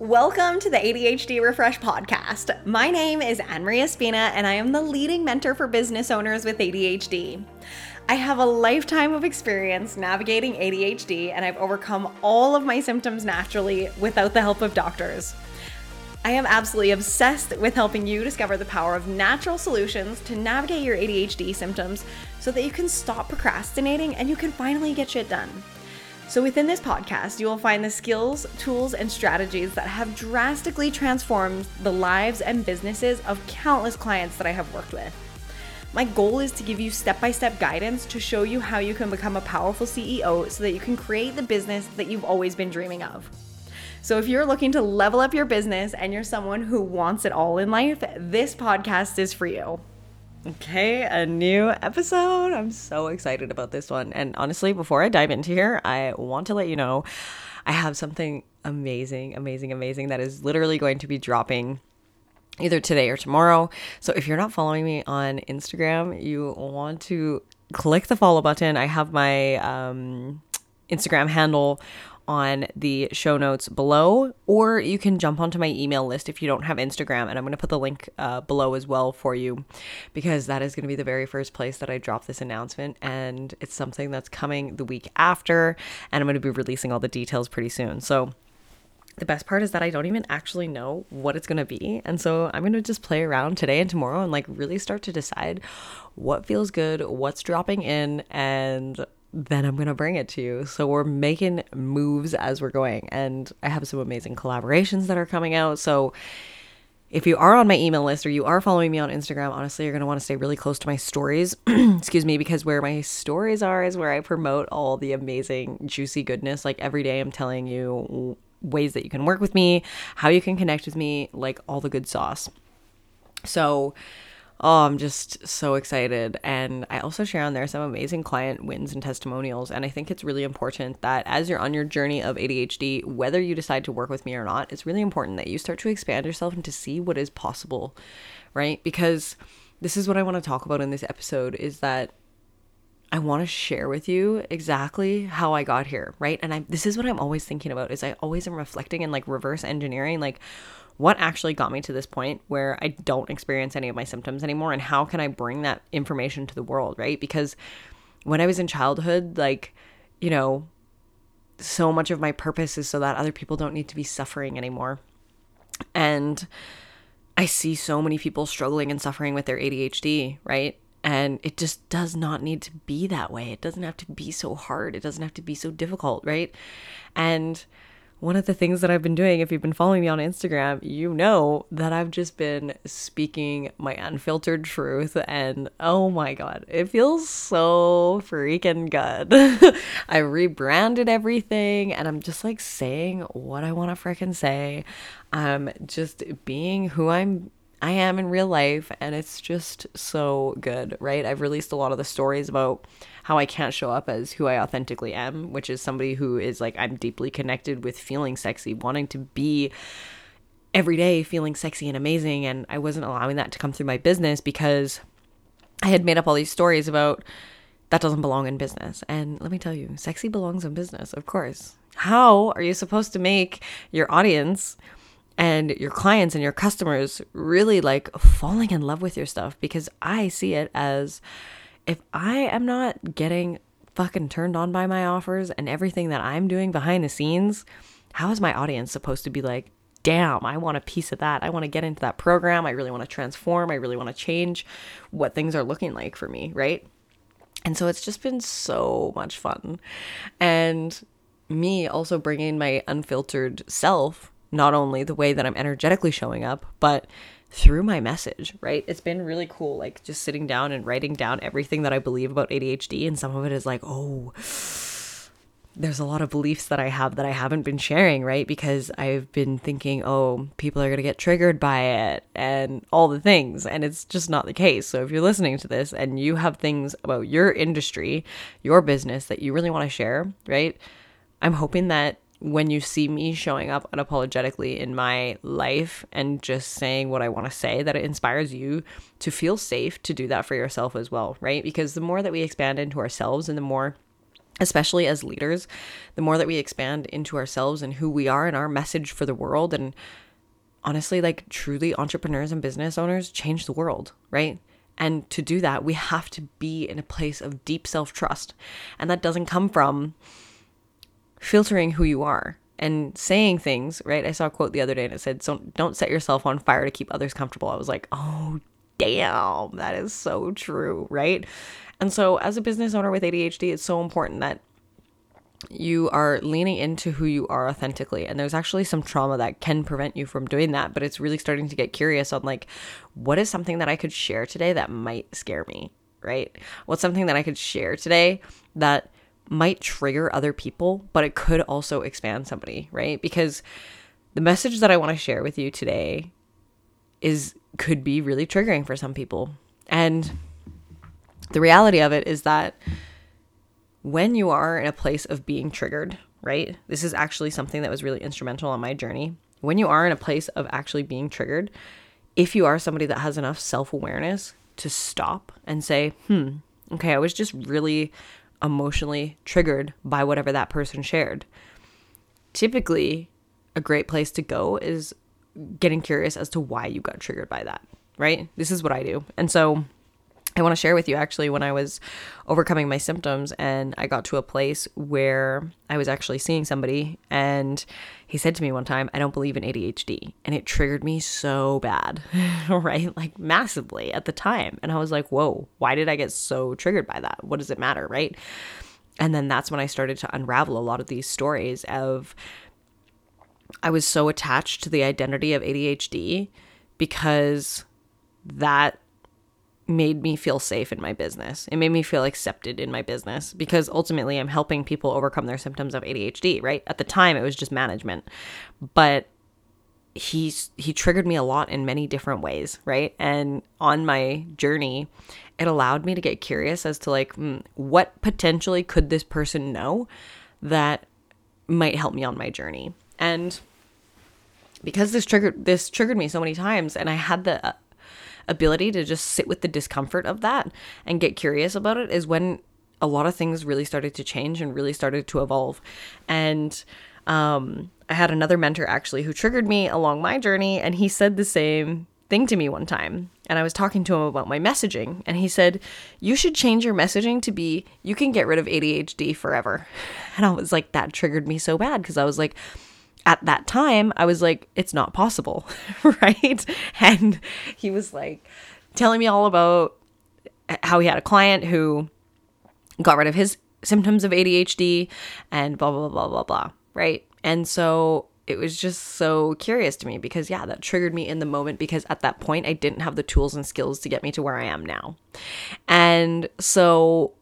Welcome to the ADHD Refresh podcast. My name is Anne Marie Spina, and I am the leading mentor for business owners with ADHD. I have a lifetime of experience navigating ADHD, and I've overcome all of my symptoms naturally without the help of doctors. I am absolutely obsessed with helping you discover the power of natural solutions to navigate your ADHD symptoms so that you can stop procrastinating and you can finally get shit done. So, within this podcast, you will find the skills, tools, and strategies that have drastically transformed the lives and businesses of countless clients that I have worked with. My goal is to give you step by step guidance to show you how you can become a powerful CEO so that you can create the business that you've always been dreaming of. So, if you're looking to level up your business and you're someone who wants it all in life, this podcast is for you. Okay, a new episode. I'm so excited about this one. And honestly, before I dive into here, I want to let you know I have something amazing, amazing, amazing that is literally going to be dropping either today or tomorrow. So if you're not following me on Instagram, you want to click the follow button. I have my um, Instagram handle on the show notes below, or you can jump onto my email list if you don't have Instagram. And I'm going to put the link uh, below as well for you because that is going to be the very first place that I drop this announcement. And it's something that's coming the week after, and I'm going to be releasing all the details pretty soon. So, the best part is that I don't even actually know what it's going to be. And so I'm going to just play around today and tomorrow and like really start to decide what feels good, what's dropping in, and then I'm going to bring it to you. So we're making moves as we're going. And I have some amazing collaborations that are coming out. So if you are on my email list or you are following me on Instagram, honestly, you're going to want to stay really close to my stories. Excuse me, because where my stories are is where I promote all the amazing, juicy goodness. Like every day, I'm telling you ways that you can work with me, how you can connect with me, like all the good sauce. So, oh, I'm just so excited. And I also share on there some amazing client wins and testimonials. And I think it's really important that as you're on your journey of ADHD, whether you decide to work with me or not, it's really important that you start to expand yourself and to see what is possible, right? Because this is what I want to talk about in this episode is that I want to share with you exactly how I got here, right? And I this is what I'm always thinking about is I always am reflecting and like reverse engineering like what actually got me to this point where I don't experience any of my symptoms anymore and how can I bring that information to the world, right? Because when I was in childhood, like, you know, so much of my purpose is so that other people don't need to be suffering anymore. And I see so many people struggling and suffering with their ADHD, right? And it just does not need to be that way. It doesn't have to be so hard. It doesn't have to be so difficult, right? And one of the things that I've been doing, if you've been following me on Instagram, you know that I've just been speaking my unfiltered truth. And oh my God, it feels so freaking good. I rebranded everything and I'm just like saying what I want to freaking say. I'm just being who I'm I am in real life, and it's just so good, right? I've released a lot of the stories about how I can't show up as who I authentically am, which is somebody who is like, I'm deeply connected with feeling sexy, wanting to be every day feeling sexy and amazing. And I wasn't allowing that to come through my business because I had made up all these stories about that doesn't belong in business. And let me tell you, sexy belongs in business, of course. How are you supposed to make your audience? And your clients and your customers really like falling in love with your stuff because I see it as if I am not getting fucking turned on by my offers and everything that I'm doing behind the scenes, how is my audience supposed to be like, damn, I want a piece of that. I want to get into that program. I really want to transform. I really want to change what things are looking like for me, right? And so it's just been so much fun. And me also bringing my unfiltered self not only the way that I'm energetically showing up, but through my message, right? It's been really cool, like just sitting down and writing down everything that I believe about ADHD. And some of it is like, oh, there's a lot of beliefs that I have that I haven't been sharing, right? Because I've been thinking, oh, people are going to get triggered by it and all the things. And it's just not the case. So if you're listening to this and you have things about your industry, your business that you really want to share, right? I'm hoping that when you see me showing up unapologetically in my life and just saying what I want to say, that it inspires you to feel safe to do that for yourself as well, right? Because the more that we expand into ourselves and the more especially as leaders, the more that we expand into ourselves and who we are and our message for the world and honestly like truly entrepreneurs and business owners change the world, right? And to do that, we have to be in a place of deep self-trust. And that doesn't come from filtering who you are and saying things, right? I saw a quote the other day and it said, "So don't set yourself on fire to keep others comfortable." I was like, "Oh, damn, that is so true, right?" And so, as a business owner with ADHD, it's so important that you are leaning into who you are authentically. And there's actually some trauma that can prevent you from doing that, but it's really starting to get curious on like, what is something that I could share today that might scare me, right? What's something that I could share today that might trigger other people, but it could also expand somebody, right? Because the message that I want to share with you today is could be really triggering for some people. And the reality of it is that when you are in a place of being triggered, right? This is actually something that was really instrumental on my journey. When you are in a place of actually being triggered, if you are somebody that has enough self awareness to stop and say, hmm, okay, I was just really emotionally triggered by whatever that person shared. Typically, a great place to go is getting curious as to why you got triggered by that, right? This is what I do. And so I want to share with you actually when I was overcoming my symptoms and I got to a place where I was actually seeing somebody and he said to me one time, I don't believe in ADHD. And it triggered me so bad, right? Like massively at the time. And I was like, whoa, why did I get so triggered by that? What does it matter, right? And then that's when I started to unravel a lot of these stories of I was so attached to the identity of ADHD because that made me feel safe in my business. It made me feel accepted in my business because ultimately I'm helping people overcome their symptoms of ADHD, right? At the time it was just management. But he's he triggered me a lot in many different ways, right? And on my journey, it allowed me to get curious as to like hmm, what potentially could this person know that might help me on my journey. And because this triggered this triggered me so many times and I had the ability to just sit with the discomfort of that and get curious about it is when a lot of things really started to change and really started to evolve. And um, I had another mentor actually who triggered me along my journey, and he said the same thing to me one time. And I was talking to him about my messaging, and he said, You should change your messaging to be, You can get rid of ADHD forever. And I was like, That triggered me so bad because I was like, at that time, I was like, it's not possible, right? And he was like telling me all about how he had a client who got rid of his symptoms of ADHD and blah, blah, blah, blah, blah, right? And so it was just so curious to me because, yeah, that triggered me in the moment because at that point I didn't have the tools and skills to get me to where I am now. And so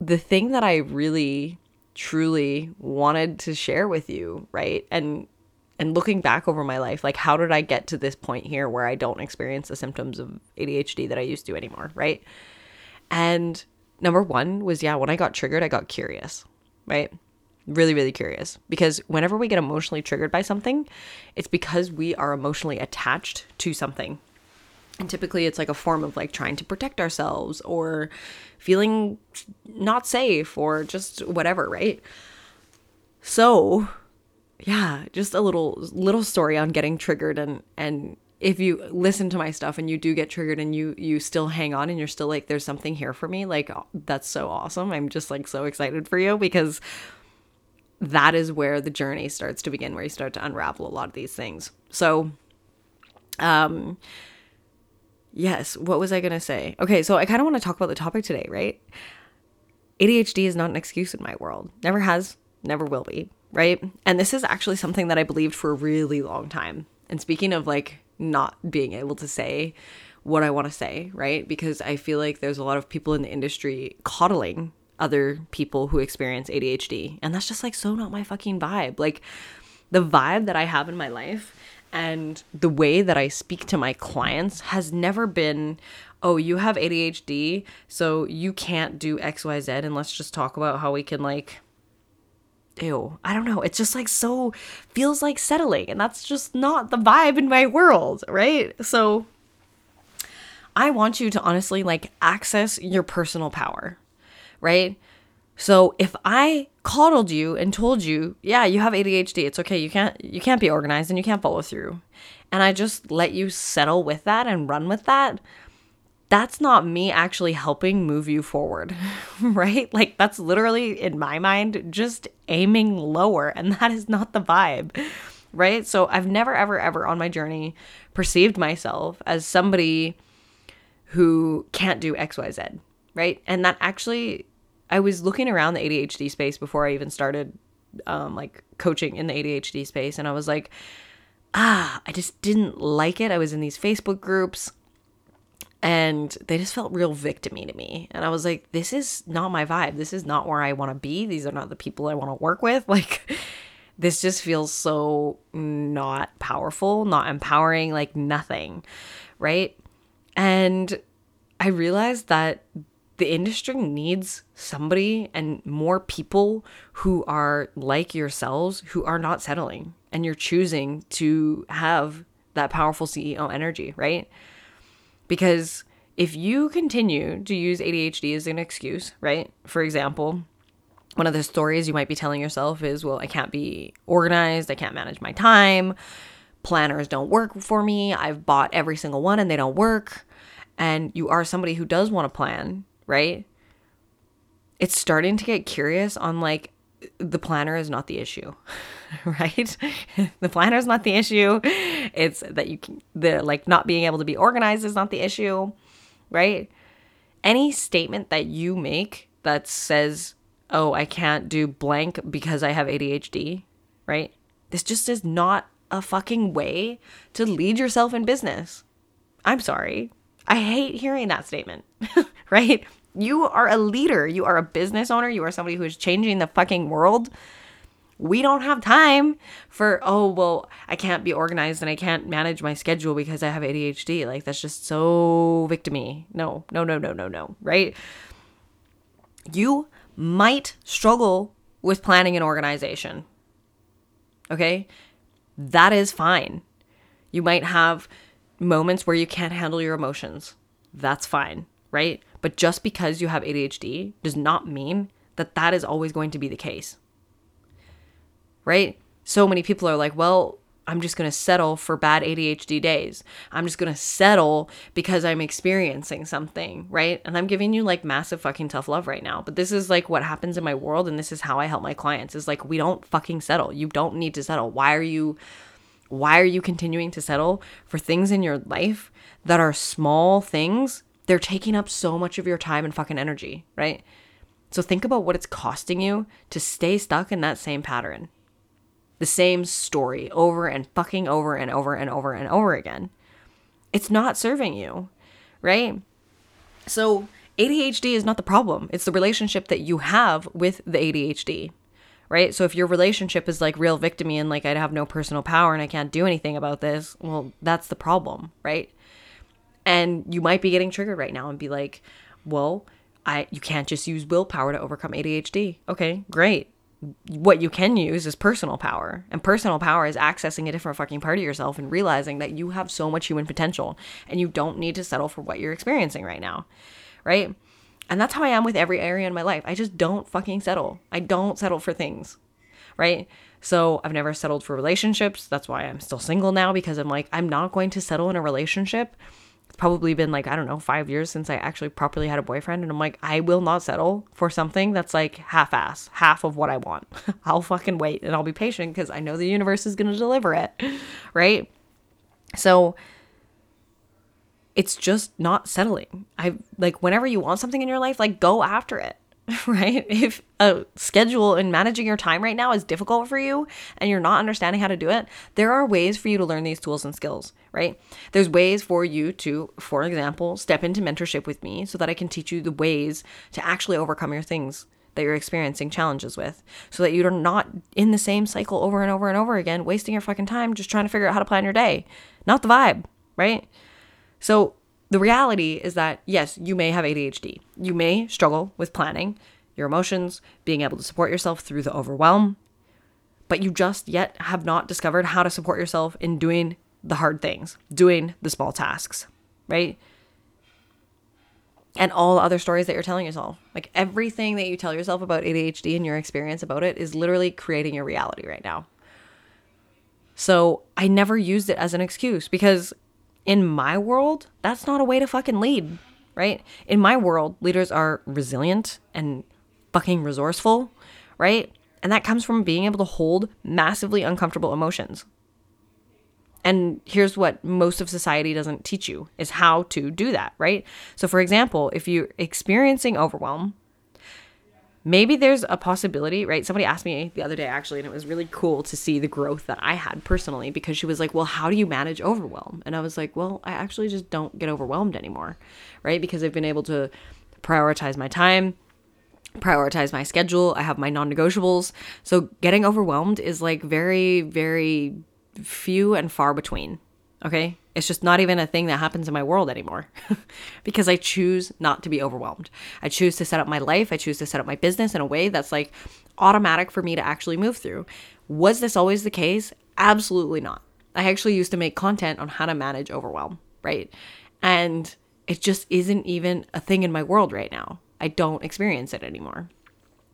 the thing that I really truly wanted to share with you, right? And and looking back over my life, like how did I get to this point here where I don't experience the symptoms of ADHD that I used to anymore, right? And number 1 was yeah, when I got triggered, I got curious, right? Really really curious because whenever we get emotionally triggered by something, it's because we are emotionally attached to something and typically it's like a form of like trying to protect ourselves or feeling not safe or just whatever right? So yeah just a little little story on getting triggered and and if you listen to my stuff and you do get triggered and you you still hang on and you're still like there's something here for me like that's so awesome. I'm just like so excited for you because that is where the journey starts to begin where you start to unravel a lot of these things. So um Yes. What was I going to say? Okay, so I kind of want to talk about the topic today, right? ADHD is not an excuse in my world. Never has, never will be, right? And this is actually something that I believed for a really long time. And speaking of like not being able to say what I want to say, right? Because I feel like there's a lot of people in the industry coddling other people who experience ADHD. And that's just like so not my fucking vibe. Like the vibe that I have in my life and the way that I speak to my clients has never been, oh, you have ADHD, so you can't do XYZ, and let's just talk about how we can, like, ew, I don't know. It's just like so, feels like settling, and that's just not the vibe in my world, right? So, I want you to honestly, like, access your personal power, right? So if I coddled you and told you, yeah, you have ADHD, it's okay, you can't you can't be organized and you can't follow through. And I just let you settle with that and run with that, that's not me actually helping move you forward, right? Like, that's literally, in my mind, just aiming lower. And that is not the vibe, right? So, I've never, ever, ever on my journey perceived myself as somebody who can't do XYZ, right? And that actually, I was looking around the ADHD space before I even started um, like coaching in the ADHD space. And I was like, ah, I just didn't like it. I was in these Facebook groups and they just felt real victimy to me and i was like this is not my vibe this is not where i want to be these are not the people i want to work with like this just feels so not powerful not empowering like nothing right and i realized that the industry needs somebody and more people who are like yourselves who are not settling and you're choosing to have that powerful ceo energy right because if you continue to use ADHD as an excuse, right? For example, one of the stories you might be telling yourself is, well, I can't be organized, I can't manage my time, planners don't work for me, I've bought every single one and they don't work. And you are somebody who does want to plan, right? It's starting to get curious on like, the planner is not the issue, right? the planner is not the issue. It's that you can, the like not being able to be organized is not the issue, right? Any statement that you make that says, oh, I can't do blank because I have ADHD, right? This just is not a fucking way to lead yourself in business. I'm sorry. I hate hearing that statement, right? You are a leader. You are a business owner. You are somebody who is changing the fucking world. We don't have time for, oh, well, I can't be organized and I can't manage my schedule because I have ADHD. Like, that's just so victimy. No, no, no, no, no, no, right? You might struggle with planning and organization. Okay? That is fine. You might have moments where you can't handle your emotions. That's fine, right? But just because you have ADHD does not mean that that is always going to be the case. Right? So many people are like, well, I'm just going to settle for bad ADHD days. I'm just going to settle because I'm experiencing something, right? And I'm giving you like massive fucking tough love right now. But this is like what happens in my world and this is how I help my clients. Is like we don't fucking settle. You don't need to settle. Why are you why are you continuing to settle for things in your life that are small things they're taking up so much of your time and fucking energy, right? So think about what it's costing you to stay stuck in that same pattern. The same story over and fucking over and over and over and over again. It's not serving you, right? So ADHD is not the problem. It's the relationship that you have with the ADHD, right? So if your relationship is like real victimy and like I have no personal power and I can't do anything about this, well, that's the problem, right? And you might be getting triggered right now and be like, well, I you can't just use willpower to overcome ADHD. Okay, great. What you can use is personal power. And personal power is accessing a different fucking part of yourself and realizing that you have so much human potential and you don't need to settle for what you're experiencing right now. Right? And that's how I am with every area in my life. I just don't fucking settle. I don't settle for things. Right? So I've never settled for relationships. That's why I'm still single now because I'm like, I'm not going to settle in a relationship It's probably been like, I don't know, five years since I actually properly had a boyfriend. And I'm like, I will not settle for something that's like half ass, half of what I want. I'll fucking wait and I'll be patient because I know the universe is going to deliver it. Right. So it's just not settling. I like, whenever you want something in your life, like go after it. right? If a schedule and managing your time right now is difficult for you and you're not understanding how to do it, there are ways for you to learn these tools and skills, right? There's ways for you to, for example, step into mentorship with me so that I can teach you the ways to actually overcome your things that you're experiencing challenges with so that you're not in the same cycle over and over and over again, wasting your fucking time just trying to figure out how to plan your day. Not the vibe, right? So the reality is that, yes, you may have ADHD. You may struggle with planning your emotions, being able to support yourself through the overwhelm, but you just yet have not discovered how to support yourself in doing the hard things, doing the small tasks, right? and all other stories that you're telling yourself. Like everything that you tell yourself about ADHD and your experience about it is literally creating your reality right now. So I never used it as an excuse because in my world, that's not a way to fucking lead, right? In my world, leaders are resilient and fucking resourceful, right? And that comes from being able to hold massively uncomfortable emotions. And here's what most of society doesn't teach you is how to do that, right? So for example, if you're experiencing overwhelm, maybe there's a possibility, right? Somebody asked me the other day actually, and it was really cool to see the growth that I had personally because she was like, Well, how do you manage overwhelm? And I was like, Well, I actually just don't get overwhelmed anymore, right? Because I've been able to prioritize my time, prioritize my schedule. I have my non negotiables. So getting overwhelmed is like very, very few and far between. Okay. It's just not even a thing that happens in my world anymore because I choose not to be overwhelmed. I choose to set up my life. I choose to set up my business in a way that's like automatic for me to actually move through. Was this always the case? Absolutely not. I actually used to make content on how to manage overwhelm, right? And it just isn't even a thing in my world right now. I don't experience it anymore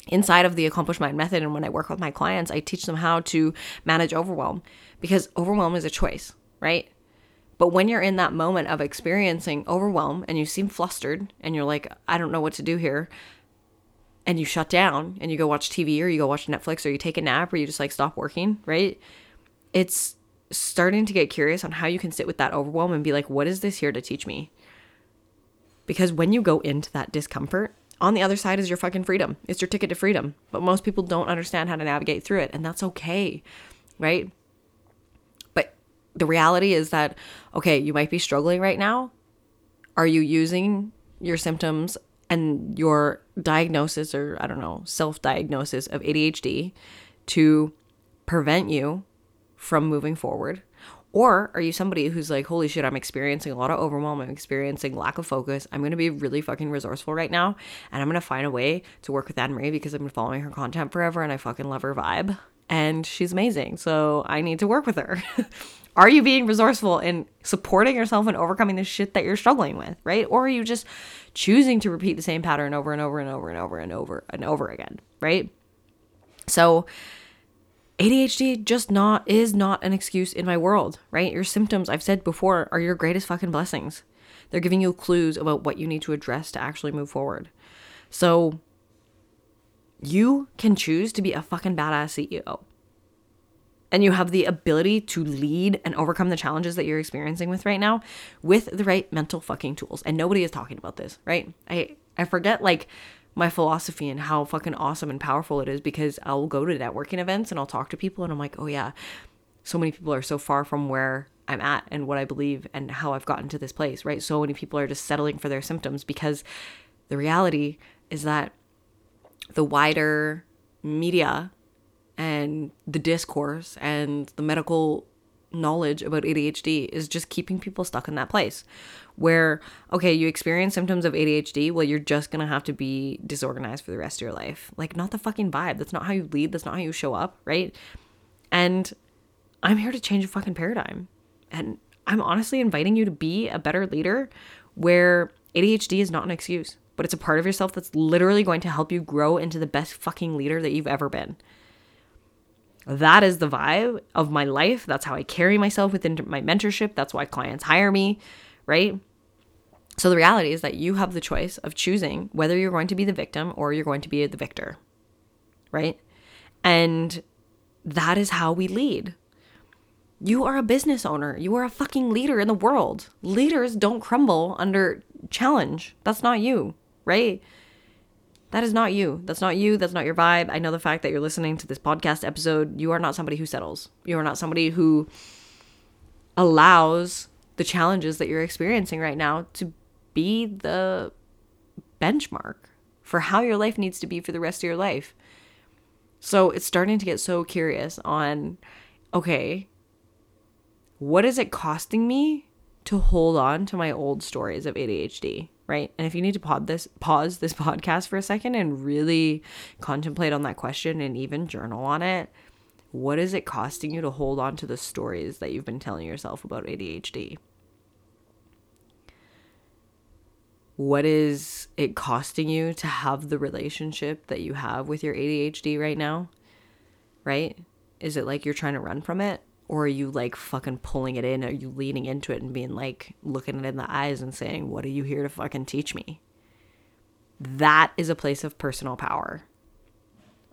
inside of the Accomplish Mind method and when I work with my clients, I teach them how to manage overwhelm because overwhelm is a choice, right? But when you're in that moment of experiencing overwhelm and you seem flustered and you're like, I don't know what to do here, and you shut down and you go watch TV or you go watch Netflix or you take a nap or you just like stop working, right? It's starting to get curious on how you can sit with that overwhelm and be like, what is this here to teach me? Because when you go into that discomfort, on the other side is your fucking freedom. It's your ticket to freedom. But most people don't understand how to navigate through it, and that's okay, right? The reality is that, okay, you might be struggling right now. Are you using your symptoms and your diagnosis or, I don't know, self diagnosis of ADHD to prevent you from moving forward? Or are you somebody who's like, holy shit, I'm experiencing a lot of overwhelm. I'm experiencing lack of focus. I'm going to be really fucking resourceful right now. And I'm going to find a way to work with Anne Marie because I've been following her content forever and I fucking love her vibe. And she's amazing. So I need to work with her. are you being resourceful in supporting yourself and overcoming the shit that you're struggling with, right? Or are you just choosing to repeat the same pattern over and over and over and over and over and over again, right? So, ADHD just not is not an excuse in my world, right? Your symptoms, I've said before, are your greatest fucking blessings. They're giving you clues about what you need to address to actually move forward. So you can choose to be a fucking badass CEO. And you have the ability to lead and overcome the challenges that you're experiencing with right now with the right mental fucking tools. And nobody is talking about this, right? I I forget like my philosophy and how fucking awesome and powerful it is because I'll go to networking events and I'll talk to people and I'm like, oh yeah, so many people are so far from where I'm at and what I believe and how I've gotten to this place, right? So many people are just settling for their symptoms because the reality is that the wider media and the discourse and the medical knowledge about ADHD is just keeping people stuck in that place where, okay, you experience symptoms of ADHD, well, you're just gonna have to be disorganized for the rest of your life. Like, not the fucking vibe. That's not how you lead. That's not how you show up, right? And I'm here to change a fucking paradigm. And I'm honestly inviting you to be a better leader where ADHD is not an excuse, but it's a part of yourself that's literally going to help you grow into the best fucking leader that you've ever been. That is the vibe of my life. That's how I carry myself within my mentorship. That's why clients hire me, right? So the reality is that you have the choice of choosing whether you're going to be the victim or you're going to be the victor, right? And that is how we lead. You are a business owner. You are a fucking leader in the world. Leaders don't crumble under challenge. That's not you, right? That is not you. That's not you. That's not your vibe. I know the fact that you're listening to this podcast episode, you are not somebody who settles. You are not somebody who allows the challenges that you're experiencing right now to be the benchmark for how your life needs to be for the rest of your life. So it's starting to get so curious on okay, what is it costing me to hold on to my old stories of ADHD? Right? And if you need to pause this pause this podcast for a second and really contemplate on that question and even journal on it, what is it costing you to hold on to the stories that you've been telling yourself about ADHD? What is it costing you to have the relationship that you have with your ADHD right now? Right? Is it like you're trying to run from it? Or are you like fucking pulling it in? Are you leaning into it and being like, looking it in the eyes and saying, What are you here to fucking teach me? That is a place of personal power.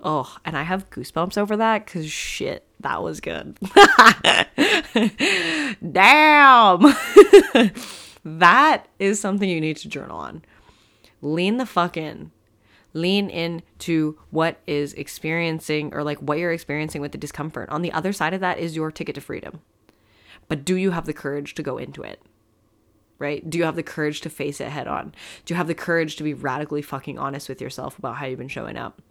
Oh, and I have goosebumps over that because shit, that was good. Damn. that is something you need to journal on. Lean the fuck in. Lean into what is experiencing or like what you're experiencing with the discomfort. On the other side of that is your ticket to freedom. But do you have the courage to go into it? Right? Do you have the courage to face it head on? Do you have the courage to be radically fucking honest with yourself about how you've been showing up?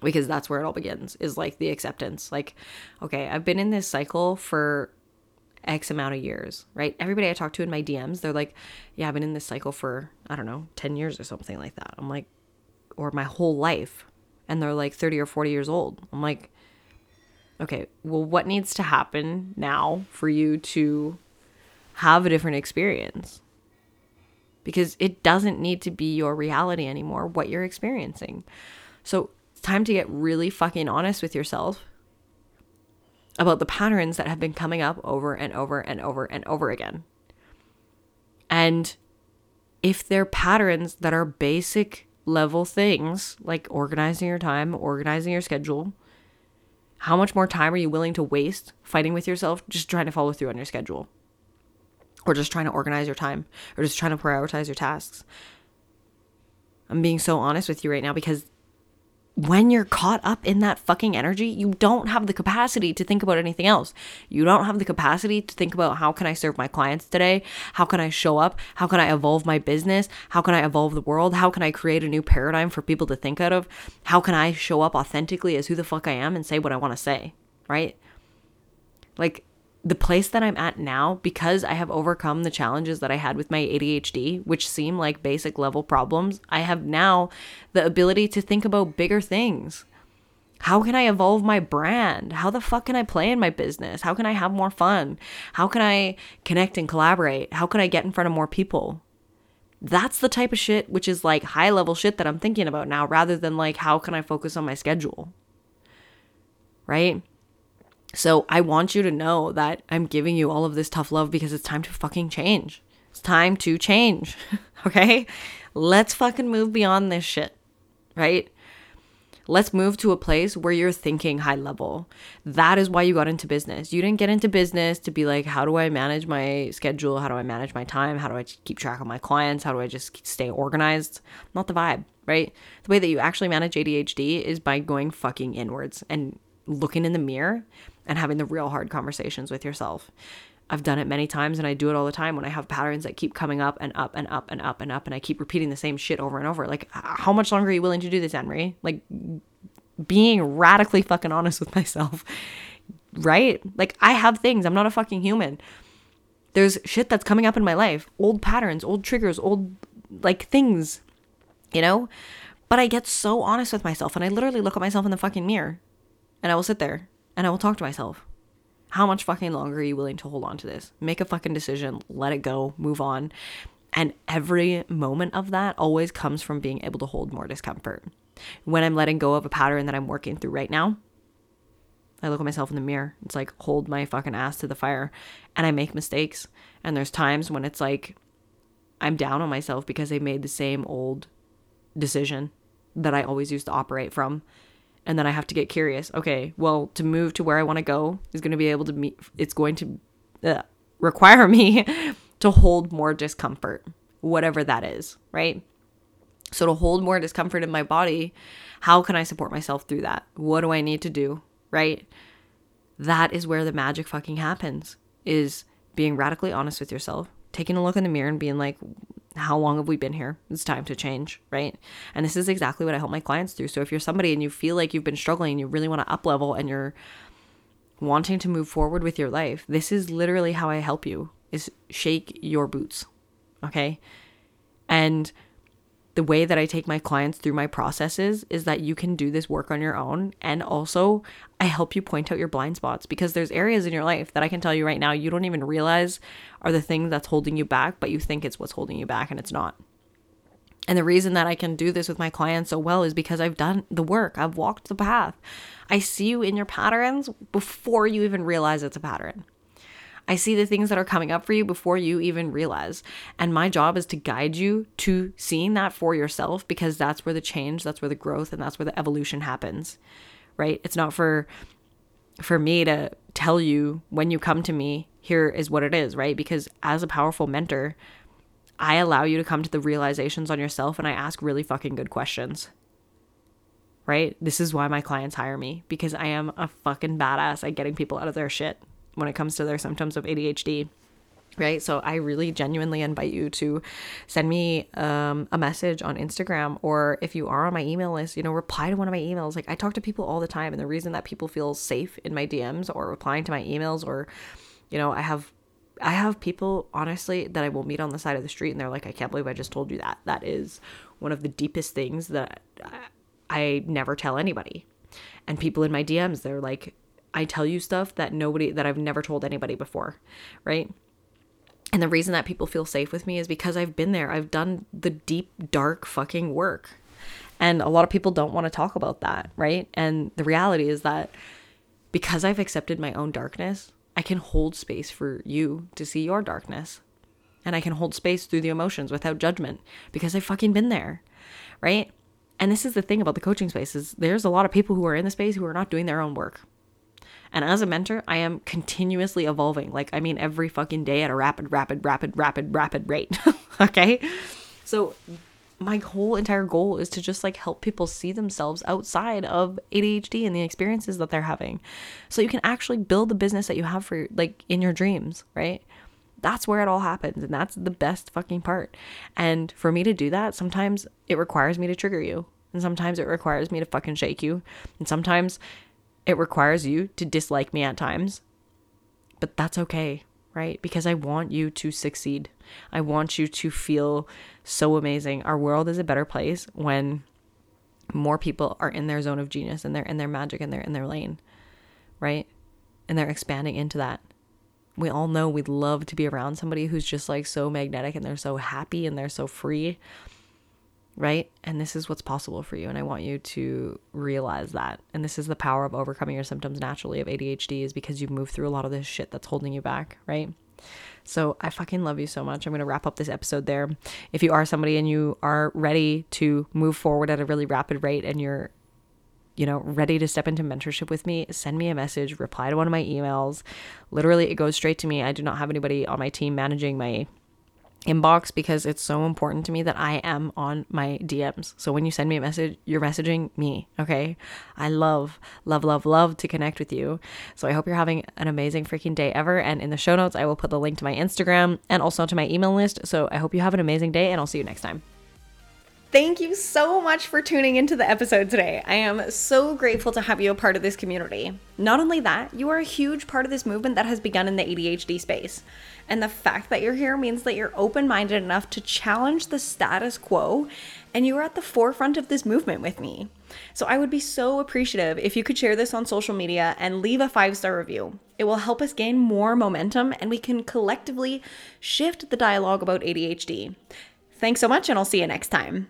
because that's where it all begins is like the acceptance like okay i've been in this cycle for x amount of years right everybody i talk to in my dms they're like yeah i've been in this cycle for i don't know 10 years or something like that i'm like or my whole life and they're like 30 or 40 years old. I'm like okay well what needs to happen now for you to have a different experience? Because it doesn't need to be your reality anymore what you're experiencing. So it's time to get really fucking honest with yourself about the patterns that have been coming up over and over and over and over again. And if they're patterns that are basic level things like organizing your time, organizing your schedule, how much more time are you willing to waste fighting with yourself just trying to follow through on your schedule? Or just trying to organize your time, or just trying to prioritize your tasks? I'm being so honest with you right now because when you're caught up in that fucking energy, you don't have the capacity to think about anything else. You don't have the capacity to think about how can I serve my clients today? How can I show up? How can I evolve my business? How can I evolve the world? How can I create a new paradigm for people to think out of? How can I show up authentically as who the fuck I am and say what I want to say? Right? Like the place that I'm at now, because I have overcome the challenges that I had with my ADHD, which seem like basic level problems, I have now the ability to think about bigger things. How can I evolve my brand? How the fuck can I play in my business? How can I have more fun? How can I connect and collaborate? How can I get in front of more people? That's the type of shit which is like high level shit that I'm thinking about now rather than like how can I focus on my schedule? Right? So I want you to know that I'm giving you all of this tough love because it's time to fucking change. It's time to change. okay? Let's fucking move beyond this shit. Right? Let's move to a place where you're thinking high level. That is why you got into business. You didn't get into business to be like, how do I manage my schedule? How do I manage my time? How do I keep track of my clients? How do I just stay organized? Not the vibe, right? The way that you actually manage ADHD is by going fucking inwards and looking in the mirror and having the real hard conversations with yourself. I've done it many times and I do it all the time when I have patterns that keep coming up and up and up and up and up and I keep repeating the same shit over and over. Like, how much longer are you willing to do this, Henry? Like, being radically fucking honest with myself, right? Like, I have things, I'm not a fucking human. There's shit that's coming up in my life, old patterns, old triggers, old like things, you know? But I get so honest with myself and I literally look at myself in the fucking mirror and I will sit there and I will talk to myself. How much fucking longer are you willing to hold on to this? Make a fucking decision, let it go, move on. And every moment of that always comes from being able to hold more discomfort. When I'm letting go of a pattern that I'm working through right now, I look at myself in the mirror. It's like hold my fucking ass to the fire and I make mistakes. And there's times when it's like I'm down on myself because I made the same old decision that I always used to operate from and then I have to get curious. Okay, well, to move to where I want to go is going to be able to meet. It's going to uh, require me to hold more discomfort, whatever that is, right? So to hold more discomfort in my body, how can I support myself through that? What do I need to do, right? That is where the magic fucking happens. Is being radically honest with yourself, taking a look in the mirror and being like, how long have we been here? It's time to change, right? And this is exactly what I help my clients through. So if you're somebody and you feel like you've been struggling and you really want to up level and you're wanting to move forward with your life, this is literally how I help you is shake your boots. Okay? And the way that I take my clients through my processes is that you can do this work on your own. And also, I help you point out your blind spots because there's areas in your life that I can tell you right now you don't even realize are the thing that's holding you back, but you think it's what's holding you back and it's not. And the reason that I can do this with my clients so well is because I've done the work, I've walked the path. I see you in your patterns before you even realize it's a pattern. I see the things that are coming up for you before you even realize. And my job is to guide you to seeing that for yourself because that's where the change, that's where the growth, and that's where the evolution happens. Right? It's not for for me to tell you when you come to me, here is what it is, right? Because as a powerful mentor, I allow you to come to the realizations on yourself and I ask really fucking good questions. Right? This is why my clients hire me because I am a fucking badass at getting people out of their shit when it comes to their symptoms of ADHD. Right. So I really genuinely invite you to send me um, a message on Instagram or if you are on my email list, you know, reply to one of my emails. Like I talk to people all the time. And the reason that people feel safe in my DMs or replying to my emails or, you know, I have I have people honestly that I will meet on the side of the street and they're like, I can't believe I just told you that. That is one of the deepest things that I never tell anybody. And people in my DMs, they're like, I tell you stuff that nobody, that I've never told anybody before, right? And the reason that people feel safe with me is because I've been there. I've done the deep, dark fucking work. And a lot of people don't want to talk about that, right? And the reality is that because I've accepted my own darkness, I can hold space for you to see your darkness. And I can hold space through the emotions without judgment because I've fucking been there, right? And this is the thing about the coaching space is there's a lot of people who are in the space who are not doing their own work. And as a mentor, I am continuously evolving. Like, I mean, every fucking day at a rapid, rapid, rapid, rapid, rapid rate. okay. So, my whole entire goal is to just like help people see themselves outside of ADHD and the experiences that they're having. So you can actually build the business that you have for like in your dreams, right? That's where it all happens and that's the best fucking part. And for me to do that, sometimes it requires me to trigger you. And sometimes it requires me to fucking shake you. And sometimes it requires you to dislike me at times, but that's okay, right? Because I want you to succeed. I want you to feel so amazing. Our world is a better place when more people are in their zone of genius and they're in their magic and they're in their lane, right? And they're expanding into that. We all know we'd love to be around somebody who's just like so magnetic and they're so happy and they're so free right? And this is what's possible for you. And I want you to realize that. And this is the power of overcoming your symptoms naturally of ADHD is because you've moved through a lot of this shit that's holding you back, right? So I fucking love you so much. I'm going to wrap up this episode there. If you are somebody and you are ready to move forward at a really rapid rate and you're you know, ready to step into mentorship with me, send me a message, reply to one of my emails. Literally, it goes straight to me. I do not have anybody on my team managing my inbox because it's so important to me that I am on my DMs. So when you send me a message, you're messaging me, okay? I love, love, love, love to connect with you. So I hope you're having an amazing freaking day ever. And in the show notes, I will put the link to my Instagram and also to my email list. So I hope you have an amazing day and I'll see you next time. Thank you so much for tuning into the episode today. I am so grateful to have you a part of this community. Not only that, you are a huge part of this movement that has begun in the ADHD space. And the fact that you're here means that you're open minded enough to challenge the status quo and you are at the forefront of this movement with me. So I would be so appreciative if you could share this on social media and leave a five star review. It will help us gain more momentum and we can collectively shift the dialogue about ADHD. Thanks so much, and I'll see you next time.